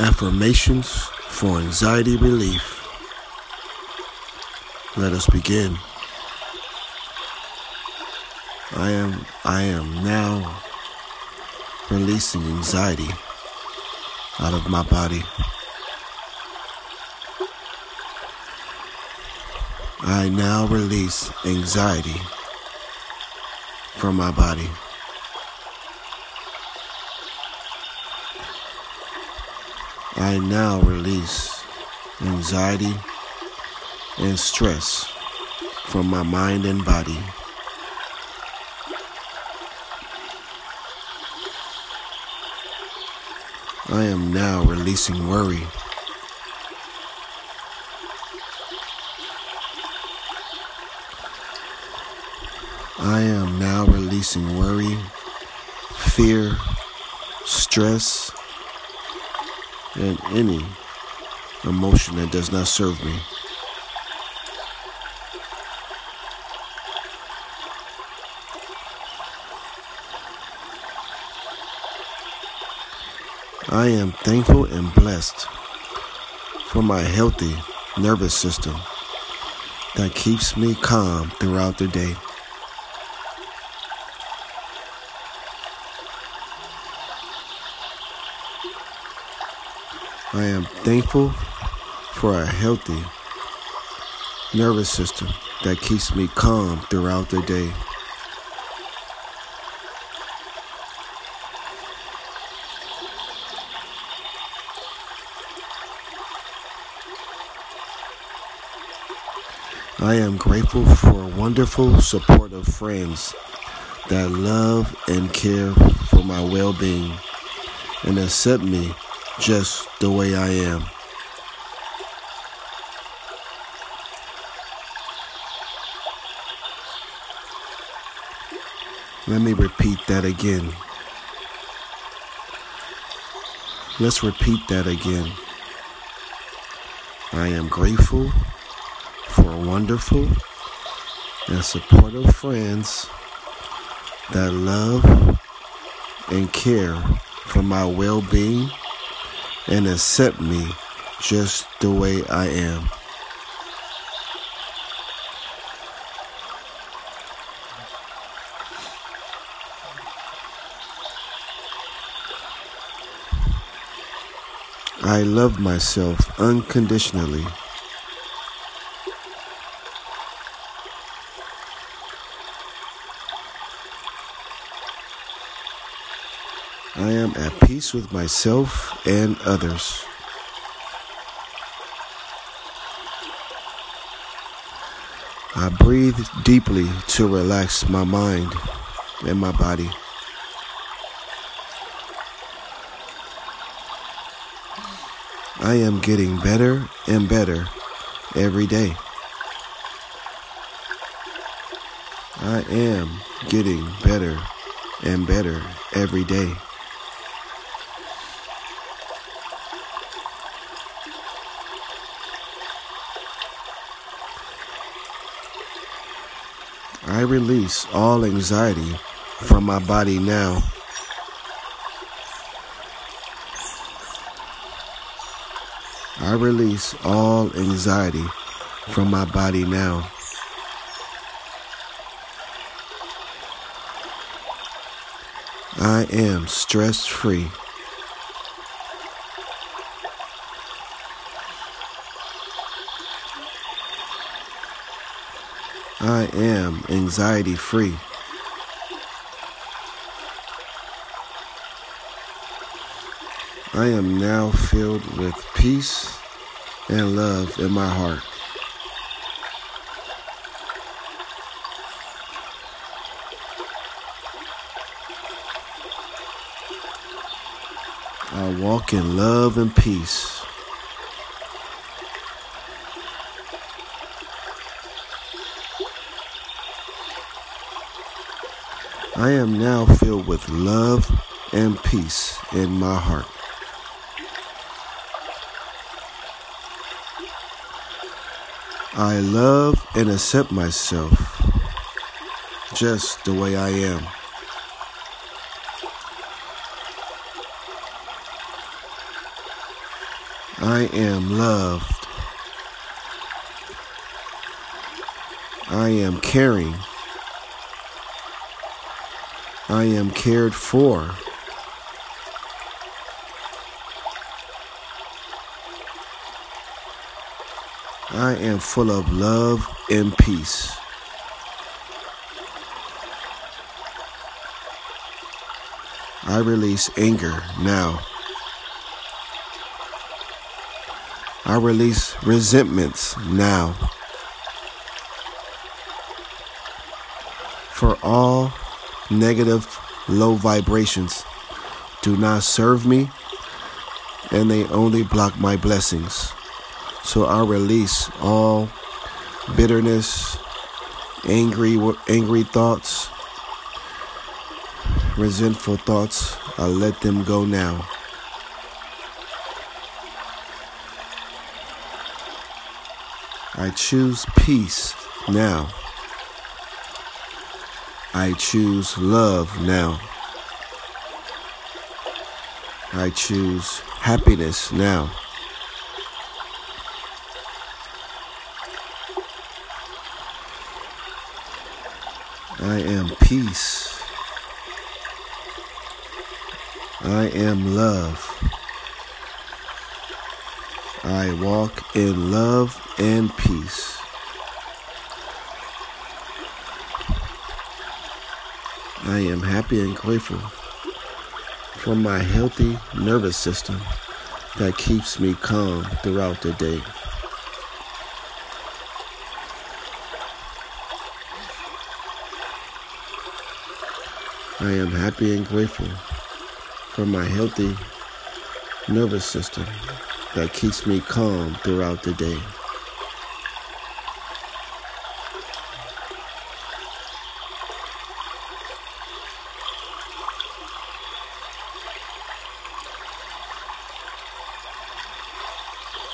Affirmations for anxiety relief. Let us begin. I am I am now releasing anxiety out of my body. I now release anxiety from my body. I now release anxiety and stress from my mind and body. I am now releasing worry. I am now releasing worry, fear, stress, and any emotion that does not serve me. I am thankful and blessed for my healthy nervous system that keeps me calm throughout the day. I am thankful for a healthy nervous system that keeps me calm throughout the day. I am grateful for wonderful, supportive friends that love and care for my well being and accept me just the way I am. Let me repeat that again. Let's repeat that again. I am grateful for wonderful and supportive friends that love and care for my well being and accept me just the way I am. I love myself unconditionally. I am at peace with myself and others. I breathe deeply to relax my mind and my body. I am getting better and better every day. I am getting better and better every day. I release all anxiety from my body now. I release all anxiety from my body now. I am stress free. I am anxiety free. I am now filled with peace and love in my heart. I walk in love and peace. I am now filled with love and peace in my heart. I love and accept myself just the way I am. I am loved. I am caring. I am cared for. I am full of love and peace. I release anger now. I release resentments now. For all negative low vibrations do not serve me and they only block my blessings. So I release all bitterness, angry angry thoughts, resentful thoughts. I let them go now. I choose peace now. I choose love now. I choose happiness now. I am peace. I am love. I walk in love and peace. I am happy and grateful for my healthy nervous system that keeps me calm throughout the day. I am happy and grateful for my healthy nervous system that keeps me calm throughout the day.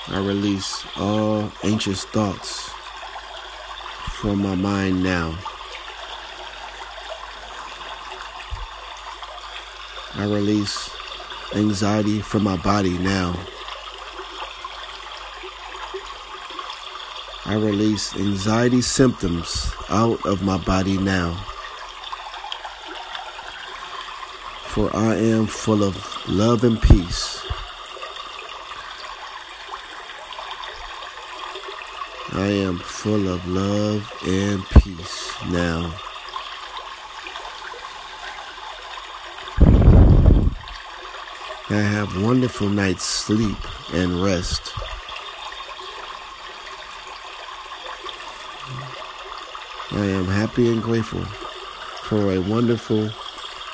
I release all anxious thoughts from my mind now. I release anxiety from my body now. I release anxiety symptoms out of my body now. For I am full of love and peace. I am full of love and peace now. I have wonderful night's sleep and rest. I am happy and grateful for a wonderful,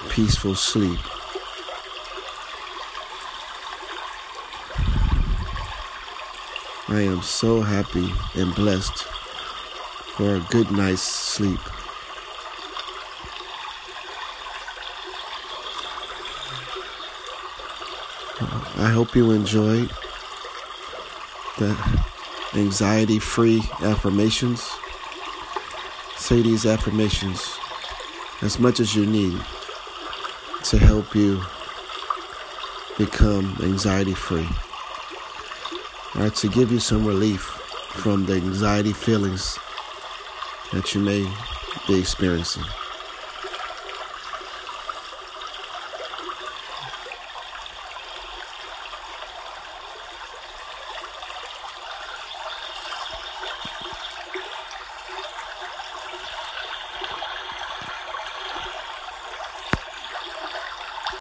peaceful sleep. I am so happy and blessed for a good night's sleep. I hope you enjoyed the anxiety free affirmations. Say these affirmations as much as you need to help you become anxiety free or to give you some relief from the anxiety feelings that you may be experiencing.